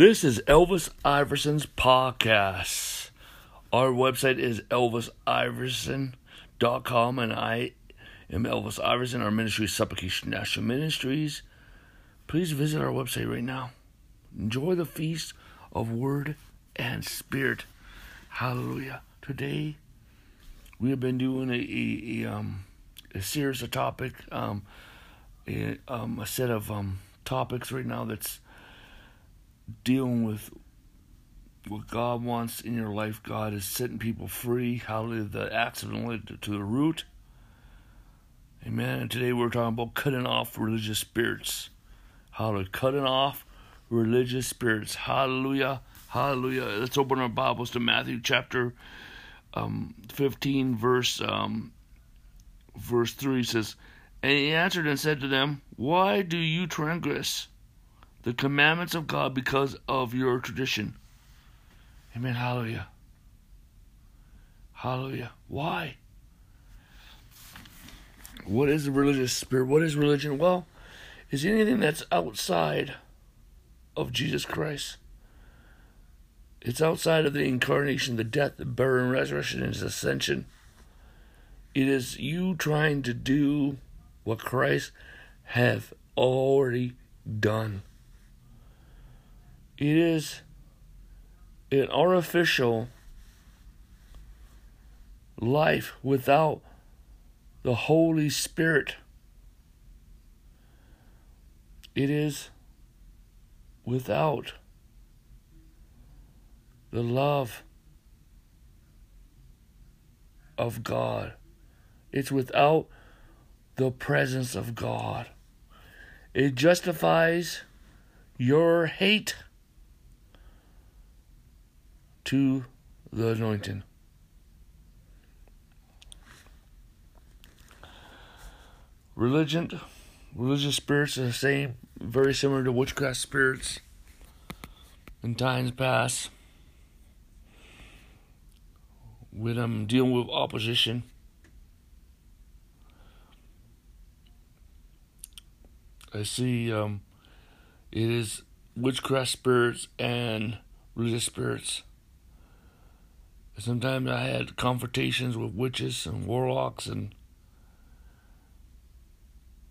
This is Elvis Iverson's podcast. Our website is elvisiverson.com, and I am Elvis Iverson. Our ministry is Supplication National Ministries. Please visit our website right now. Enjoy the feast of Word and Spirit. Hallelujah. Today, we have been doing a, a, a, um, a series of topic, um, a, um, a set of um, topics right now that's dealing with what God wants in your life. God is setting people free. Hallelujah. The accident to the root. Amen. And today we're talking about cutting off religious spirits. Hallelujah. Cutting off religious spirits. Hallelujah. Hallelujah. Let's open our Bibles to Matthew chapter um, 15, verse um, verse 3 says, And he answered and said to them, Why do you transgress the commandments of God because of your tradition? Amen. Hallelujah. Hallelujah. Why? What is a religious spirit? What is religion? Well, is anything that's outside of Jesus Christ. It's outside of the incarnation, the death, the burial, and resurrection, and his ascension. It is you trying to do what Christ hath already done. It is an artificial life without the Holy Spirit. It is without the love of God. It's without the presence of God. It justifies your hate to the anointing. Religion, religious spirits are the same, very similar to witchcraft spirits in times past. When I'm dealing with opposition. I see um, it is witchcraft spirits and religious spirits. Sometimes I had confrontations with witches and warlocks, and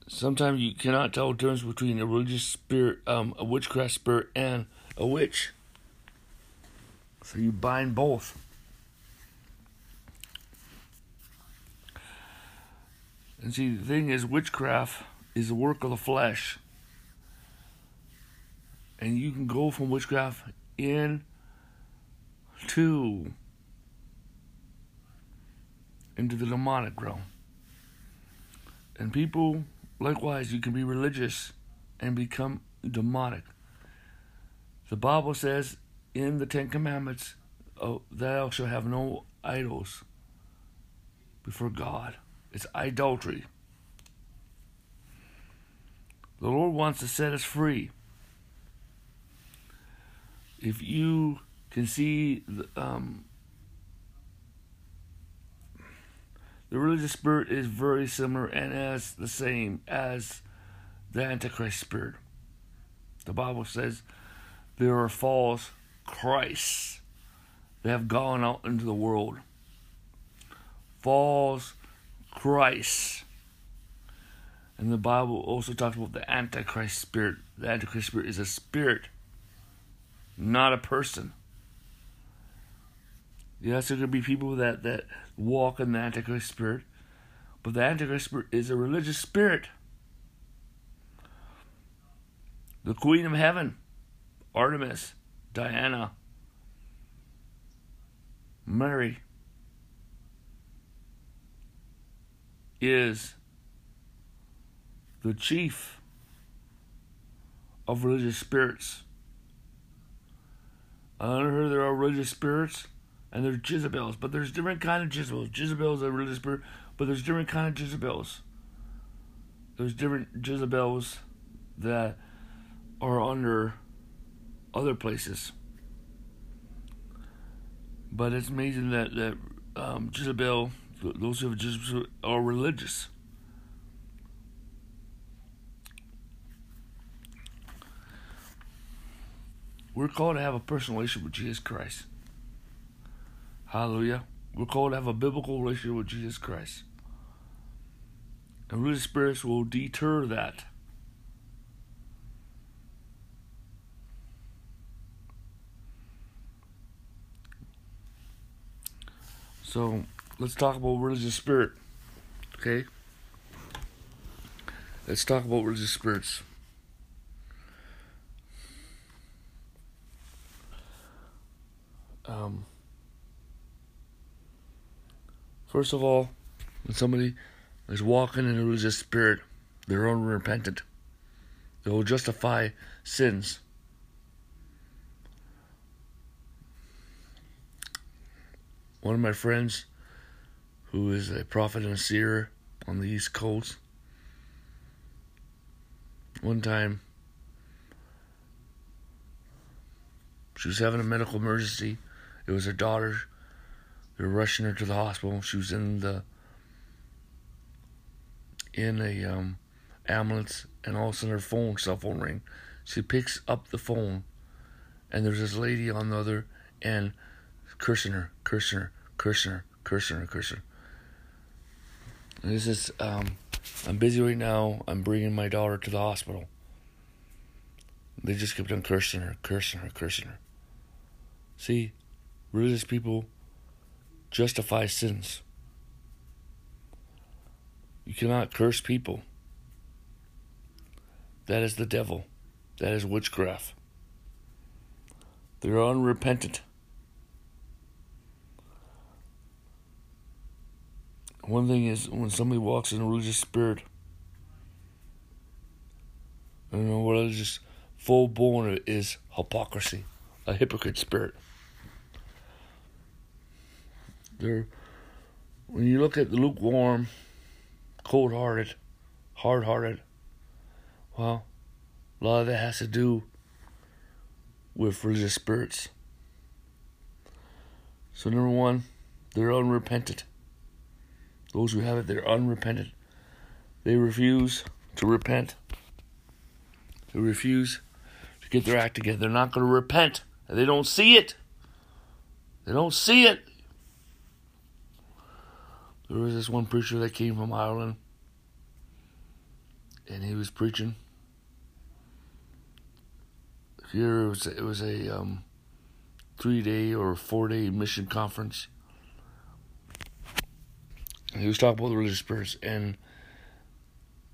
sometimes you cannot tell the difference between a religious spirit, um, a witchcraft spirit, and a witch. So you bind both. And see, the thing is, witchcraft is the work of the flesh. And you can go from witchcraft in to into the demonic realm. And people, likewise, you can be religious and become demonic. The Bible says in the Ten Commandments, oh, thou shalt have no idols before God. It's idolatry. The Lord wants to set us free. If you can see the, um, The religious spirit is very similar and as the same as the Antichrist spirit. The Bible says there are false Christs that have gone out into the world. False Christ. And the Bible also talks about the Antichrist spirit. The Antichrist spirit is a spirit, not a person. Yes, there could be people that, that walk in the Antichrist spirit, but the Antichrist spirit is a religious spirit. The Queen of Heaven, Artemis, Diana, Mary, is the chief of religious spirits. I heard there are religious spirits and there's Jezebels, but there's different kind of Jezebels. Jezebels are religious but there's different kind of Jezebels. There's different Jezebels that are under other places. But it's amazing that that um, Jezebel, those who have Jezebel are religious. we're called to have a personal relationship with Jesus Christ. Hallelujah. We're called to have a biblical relationship with Jesus Christ. And religious spirits will deter that. So let's talk about religious spirit. Okay? Let's talk about religious spirits. Um, first of all, when somebody is walking in a religious spirit, they're unrepentant. They will justify sins. One of my friends, who is a prophet and a seer on the East Coast, one time she was having a medical emergency. It was her daughter. They were rushing her to the hospital. She was in the in a um, ambulance, and all of a sudden her phone, cell phone ring. She picks up the phone, and there's this lady on the other end cursing her, cursing her, cursing her, cursing her, cursing her. And this is, um, I'm busy right now. I'm bringing my daughter to the hospital. They just kept on cursing her, cursing her, cursing her. See, religious people justify sins. You cannot curse people. That is the devil. That is witchcraft. They're unrepentant. One thing is when somebody walks in a religious spirit, don't know what is just full born is hypocrisy, a hypocrite spirit. There, when you look at the lukewarm, cold-hearted, hard-hearted, well, a lot of that has to do with religious spirits. So number one, they're unrepentant. Those who have it, they're unrepentant. They refuse to repent. They refuse to get their act together. They're not going to repent. They don't see it. They don't see it. There was this one preacher that came from Ireland, and he was preaching. Here it was, it was a um, three day or four day mission conference he was talking about the religious spirits and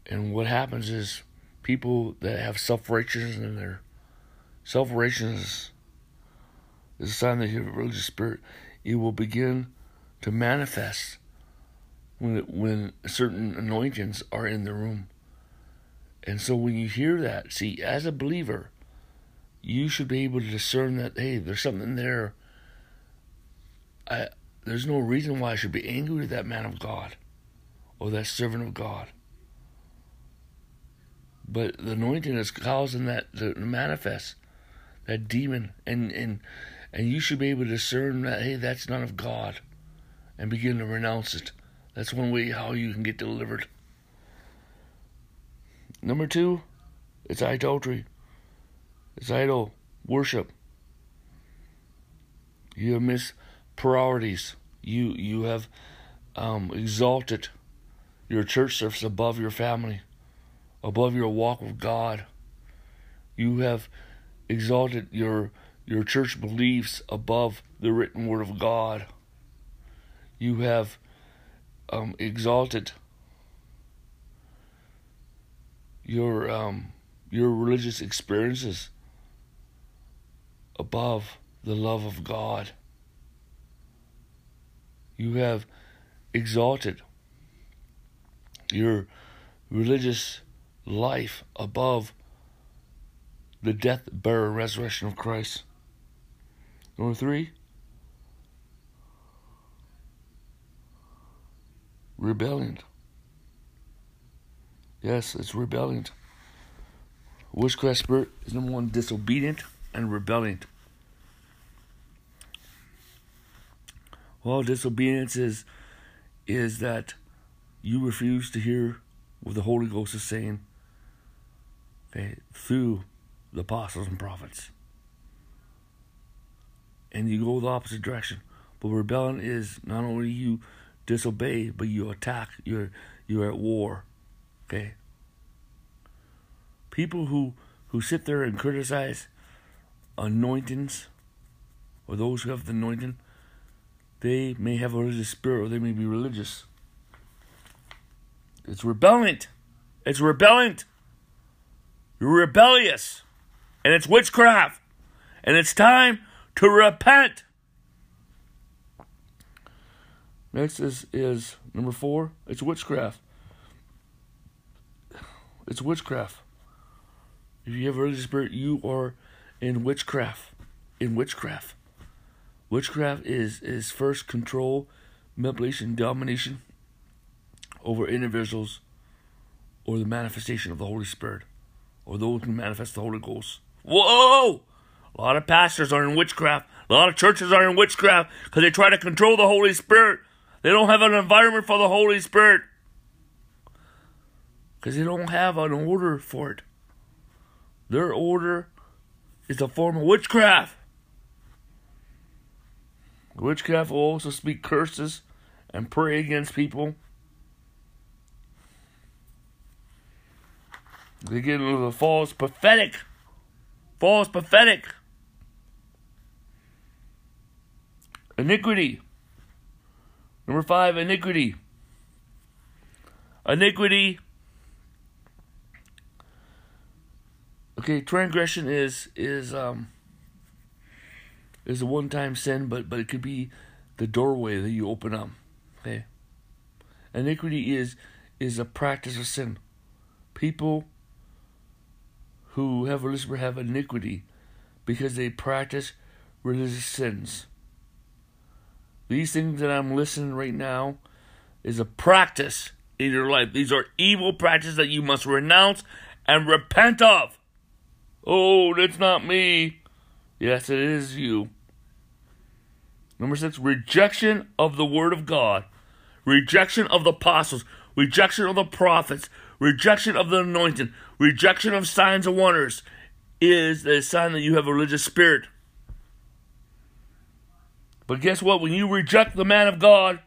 and what happens is people that have self righteousness in their self righteousness is a sign that you have a religious spirit. It will begin to manifest when when certain anointings are in the room. And so when you hear that, see, as a believer, you should be able to discern that hey, there's something there. I there's no reason why I should be angry with that man of God or that servant of God. But the anointing is causing that to manifest, that demon, and and and you should be able to discern that hey, that's not of God, and begin to renounce it. That's one way how you can get delivered. Number two, it's idolatry. It's idol worship. You have missed priorities. You you have um, exalted your church service above your family, above your walk with God. You have exalted your your church beliefs above the written word of God. You have um, exalted your um, your religious experiences above the love of God. You have exalted your religious life above the death, burial, resurrection of Christ. Number three, rebellion. Yes, it's rebellion. Witchcraft spirit is number one, disobedient and rebellion. Well, disobedience is is that you refuse to hear what the Holy Ghost is saying okay, through the apostles and prophets. and you go the opposite direction. But rebellion is not only you disobey, but you attack. You're you're at war. Okay. People who who sit there and criticize anointings or those who have the anointing, they may have a religious spirit or they may be religious. It's rebellion. It's rebellion. You're rebellious. And it's witchcraft. And it's time to repent. Next is, is number four. It's witchcraft. It's witchcraft. If you have a spirit, you are in witchcraft. In witchcraft. Witchcraft is, is first control, manipulation, domination over individuals or the manifestation of the Holy Spirit or those who manifest the Holy Ghost. Whoa! A lot of pastors are in witchcraft. A lot of churches are in witchcraft because they try to control the Holy Spirit. They don't have an environment for the Holy Spirit because they don't have an order for it. Their order is a form of witchcraft. Witchcraft will also speak curses and pray against people. They get into the false prophetic. False prophetic. Iniquity. Number five, iniquity. Iniquity. Okay, transgression is is um is a one time sin, but but it could be the doorway that you open up. Okay. Iniquity is is a practice of sin. People who have a religious have iniquity because they practice religious sins. These things that I'm listening right now is a practice in your life. These are evil practices that you must renounce and repent of. Oh, that's not me. Yes, it is you. Number six, rejection of the word of God, rejection of the apostles, rejection of the prophets, rejection of the anointing, rejection of signs and wonders is a sign that you have a religious spirit. But guess what? When you reject the man of God,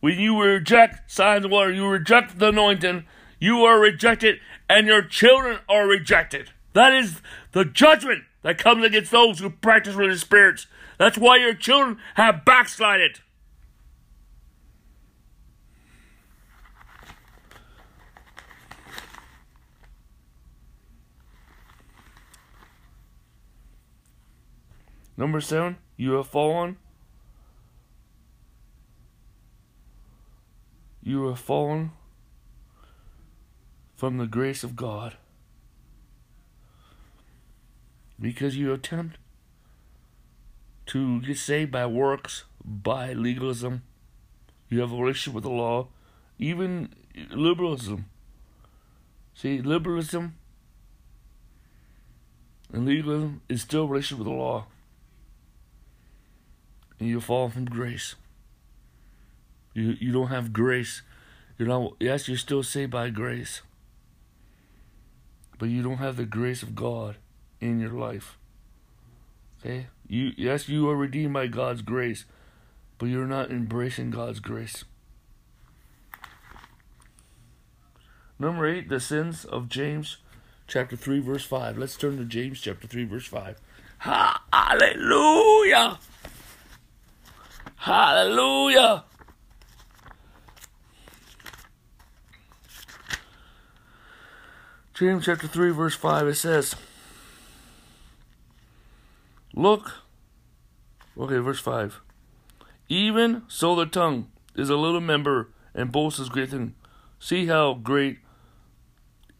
when you reject signs of water, you reject the anointing, you are rejected, and your children are rejected. That is the judgment that comes against those who practice religious spirits. That's why your children have backslided. Number seven, you have fallen. You are fallen from the grace of God because you attempt to get saved by works, by legalism. You have a relationship with the law, even liberalism. See, liberalism and legalism is still a relationship with the law. And you fall from grace. You you don't have grace. You're not yes, you're still saved by grace. But you don't have the grace of God in your life. Okay? You yes, you are redeemed by God's grace, but you're not embracing God's grace. Number 8, the sins of James chapter 3 verse 5. Let's turn to James chapter 3 verse 5. Hallelujah! Hallelujah! James chapter 3 verse 5 it says Look, okay, verse 5. Even so, the tongue is a little member and boasts is great thing. See how great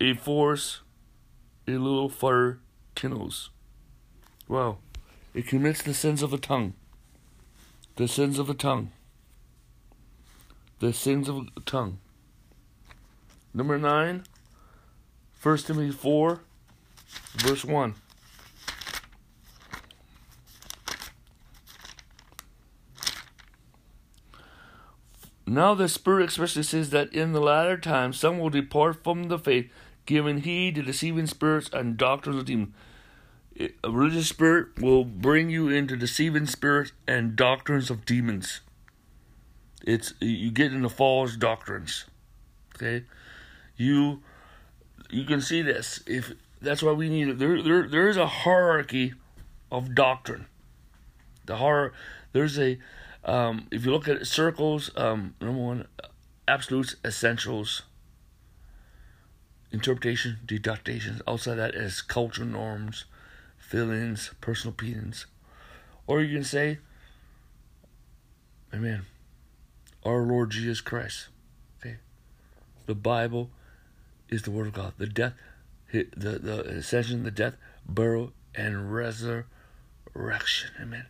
a force a little fire kindles. Wow. It commits the sins of the tongue. The sins of the tongue. The sins of the tongue. Number 9, 1 Timothy 4, verse 1. Now the Spirit expressly says that in the latter times some will depart from the faith, giving heed to deceiving spirits and doctrines of demons. a religious spirit will bring you into deceiving spirits and doctrines of demons. It's you get into false doctrines. Okay, you you can see this if that's why we need there there there is a hierarchy of doctrine. The horror there's a um, if you look at circles um, number one absolutes essentials interpretation deductions outside that is cultural norms feelings personal opinions or you can say amen our Lord Jesus Christ. Okay, the Bible is the Word of God. The death, the the ascension, the death, burial, and resurrection. Amen.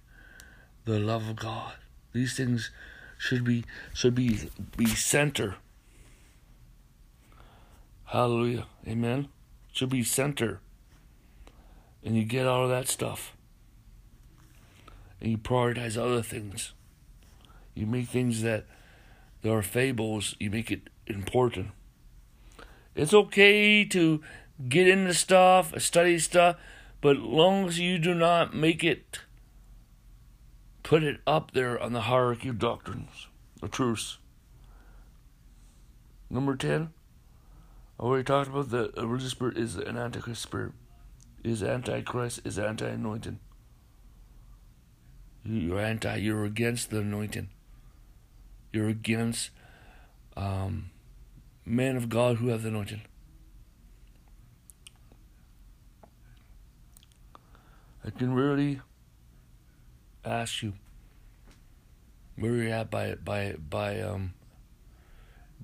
The love of God. These things should be should be be center. Hallelujah. Amen. Should be center. And you get all of that stuff. And you prioritize other things. You make things that there are fables, you make it important. It's okay to get into stuff, study stuff, but long as you do not make it, put it up there on the hierarchy of doctrines, the truths. Number 10, I already talked about the religious spirit is an antichrist spirit, is antichrist, is anti anointing. You're anti, you're against the anointing. You're against um, men of God who have the anointing. I can really ask you where you're at by by by um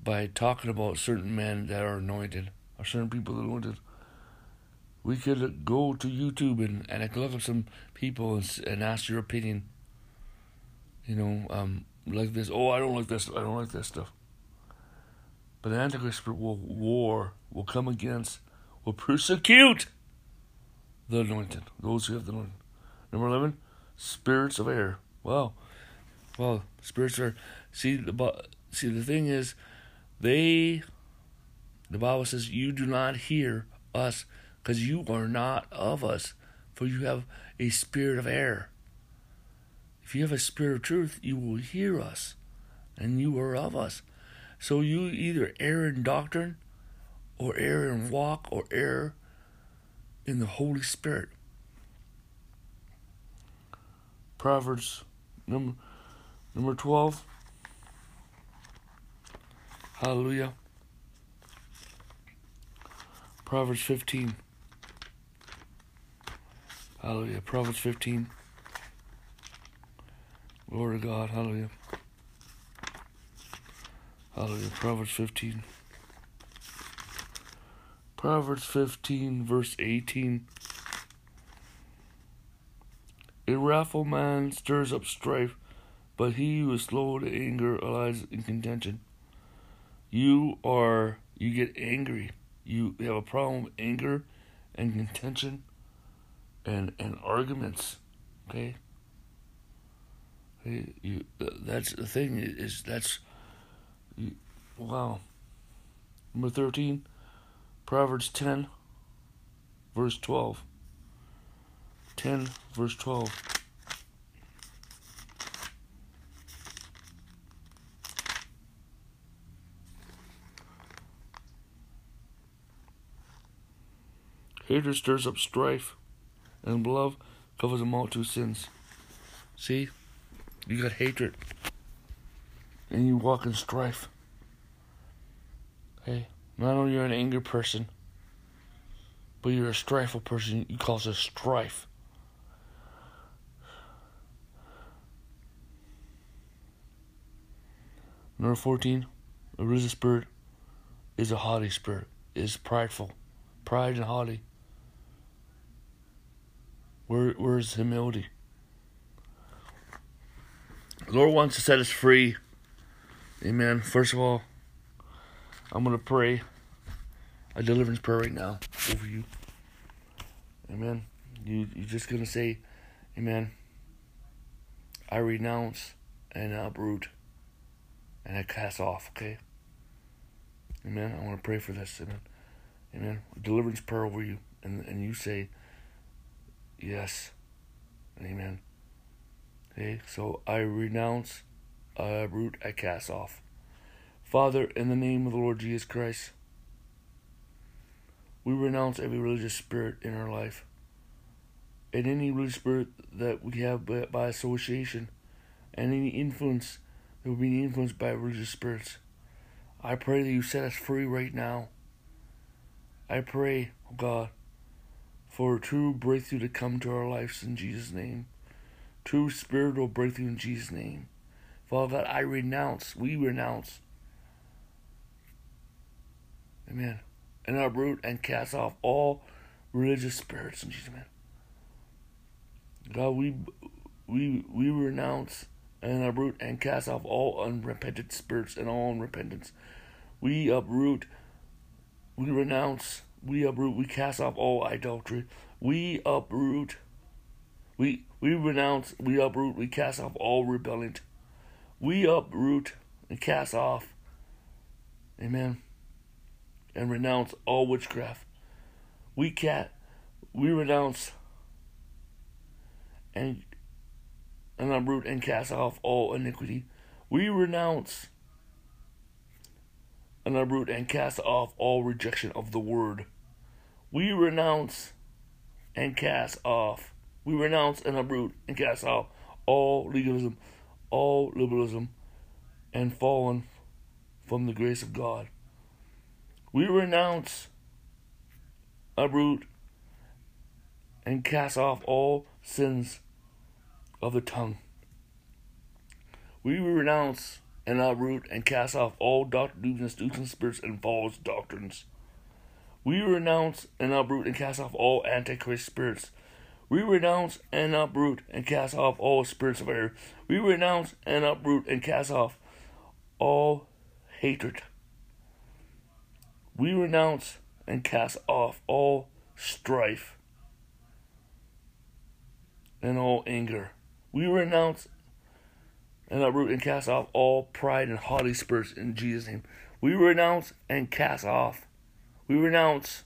by talking about certain men that are anointed or certain people that are anointed. We could go to YouTube and, and I could look up some people and, and ask your opinion. You know, um, like this. Oh, I don't like this. I don't like this stuff. But the Antichrist will war will come against, will persecute the anointed, those who have the anointed. Number eleven, spirits of air. Wow, well, spirits are. See the see the thing is, they. The Bible says, "You do not hear us, because you are not of us, for you have a spirit of air." If you have a spirit of truth, you will hear us, and you are of us. So you either err in doctrine, or err in walk, or err in the Holy Spirit. Proverbs number number twelve. Hallelujah. Proverbs fifteen. Hallelujah. Proverbs fifteen. Glory to God. Hallelujah. Hallelujah. Proverbs 15. Proverbs 15, verse 18. A wrathful man stirs up strife, but he who is slow to anger lies in contention. You are, you get angry. You have a problem with anger and contention and, and arguments. Okay? You, that's the thing is that's wow. Number thirteen, Proverbs ten, verse twelve. Ten, verse twelve. Hatred stirs up strife, and love covers a multitude of sins. See? You got hatred. And you walk in strife. Hey, not only you're an angry person, but you're a strifeful person. You cause a strife. Number 14, a risen spirit is a haughty spirit, is prideful. Pride and haughty. Where, where's humility? The Lord wants to set us free. Amen. First of all, I'm going to pray a deliverance prayer right now over you. Amen. You, you're just going to say, Amen. I renounce and I uproot and I cast off, okay? Amen. I want to pray for this. Amen. Amen. Deliverance prayer over you. And, and you say, Yes. Amen. Okay, so I renounce, I root I cast off. Father, in the name of the Lord Jesus Christ, we renounce every religious spirit in our life and any religious spirit that we have by association and any influence that we're being influenced by religious spirits. I pray that you set us free right now. I pray, oh God, for a true breakthrough to come to our lives in Jesus' name. True spiritual breakthrough in Jesus' name. Father I renounce, we renounce. Amen. And uproot and cast off all religious spirits in Jesus' name. God, we we we renounce and uproot and cast off all unrepentant spirits and all unrepentance. We uproot, we renounce, we uproot, we cast off all idolatry. We uproot, we we renounce, we uproot, we cast off all rebellion. We uproot and cast off, amen, and renounce all witchcraft. We cat, we renounce and and uproot and cast off all iniquity. We renounce and uproot and cast off all rejection of the word. We renounce and cast off. We renounce and uproot and cast off all legalism, all liberalism, and fallen from the grace of God. We renounce, uproot, and cast off all sins of the tongue. We renounce and uproot and cast off all doctrines, and spirits, and false doctrines. We renounce and uproot and cast off all antichrist spirits. We renounce and uproot and cast off all spirits of error. We renounce and uproot and cast off all hatred. We renounce and cast off all strife and all anger. We renounce and uproot and cast off all pride and haughty spirits in Jesus' name. We renounce and cast off. We renounce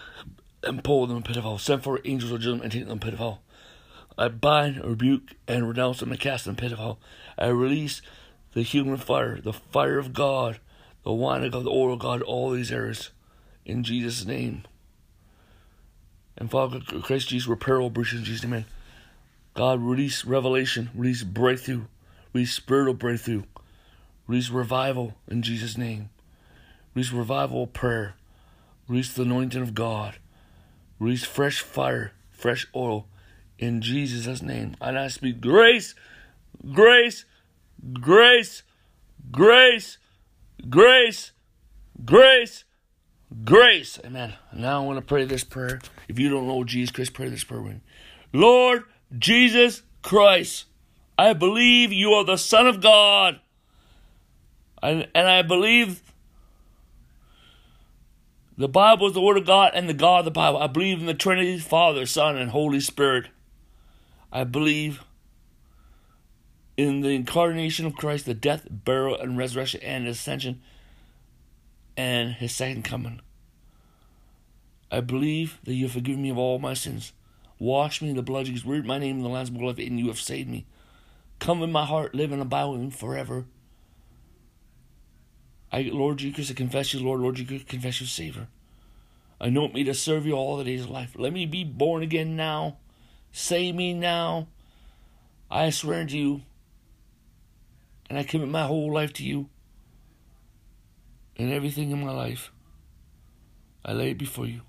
and pull them in of. Send for angels of judgment and take them pit. I bind, rebuke, and renounce them and cast them in pit of hell. I release the human fire, the fire of God, the wine of God, the oil of God, all these areas. In Jesus' name. And Father, Christ Jesus, repair all breaches in Jesus' name. God, release revelation, release breakthrough, release spiritual breakthrough, release revival in Jesus' name. Release revival prayer, release the anointing of God, release fresh fire, fresh oil in Jesus' name. And I speak grace, grace, grace, grace, grace, grace, grace. Amen. Now I want to pray this prayer. If you don't know Jesus Christ, pray this prayer with me. Lord, Jesus Christ. I believe you are the Son of God. And, and I believe the Bible is the Word of God and the God of the Bible. I believe in the Trinity, Father, Son, and Holy Spirit. I believe in the incarnation of Christ, the death, burial, and resurrection, and ascension, and his second coming. I believe that you have forgiven me of all my sins. Wash me in the blood of Jesus. Read my name in the Lamb's Book of Life, and you have saved me. Come in my heart, live and abide with me forever. I, Lord Jesus, I confess you, Lord. Lord Jesus, confess you, Savior. Anoint me to serve you all the days of life. Let me be born again now. Save me now. I swear to you, and I commit my whole life to you and everything in my life. I lay it before you.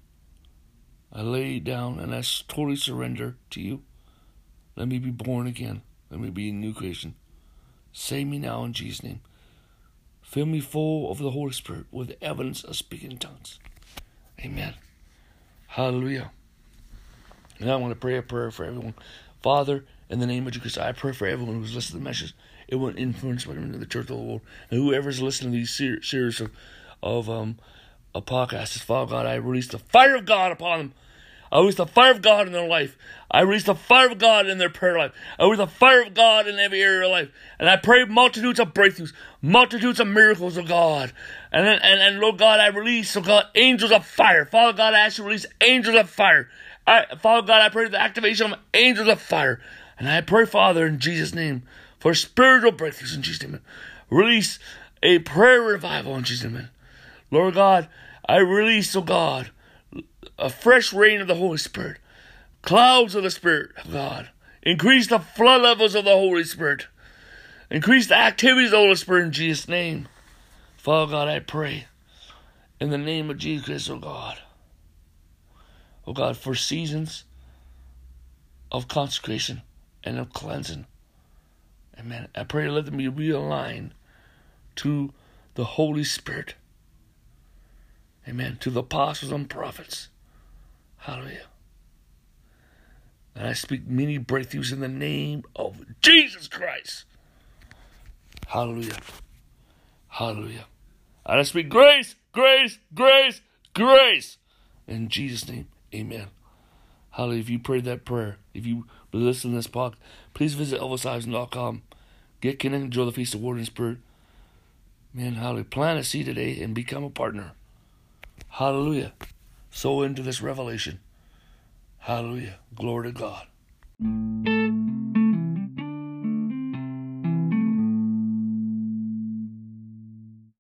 I lay it down and I totally surrender to you. Let me be born again. Let me be a new creation. Save me now in Jesus' name. Fill me full of the Holy Spirit with evidence of speaking tongues. Amen. Hallelujah. And I want to pray a prayer for everyone. Father, in the name of Jesus, I pray for everyone who's listening to the message. It will influence them into the church of the Lord. And whoever's listening to these ser- series of, of um, a podcast, Father God, I release the fire of God upon them. I release the fire of God in their life. I release the fire of God in their prayer life. I release the fire of God in every area of life. And I pray multitudes of breakthroughs, multitudes of miracles of God. And and, and Lord God, I release, oh God, angels of fire. Father God, I ask you to release angels of fire. I, Father God, I pray the activation of angels of fire. And I pray, Father, in Jesus' name, for spiritual breakthroughs in Jesus' name. Release a prayer revival in Jesus' name. Lord God, I release, oh God, a fresh rain of the Holy Spirit, clouds of the Spirit of God. Increase the flood levels of the Holy Spirit. Increase the activities of the Holy Spirit in Jesus' name. Father God, I pray in the name of Jesus Christ, oh God. Oh God, for seasons of consecration and of cleansing. Amen. I pray let them be realigned to the Holy Spirit. Amen. To the apostles and prophets. Hallelujah. And I speak many breakthroughs in the name of Jesus Christ. Hallelujah. Hallelujah. And I speak grace, grace, grace, grace. In Jesus' name, amen. Hallelujah. If you prayed that prayer, if you listen to this podcast, please visit elvisiverson.com. Get connected, enjoy the Feast of Word and Spirit. Man, hallelujah. Plant a seed today and become a partner. Hallelujah so into this revelation. Hallelujah. Glory to God.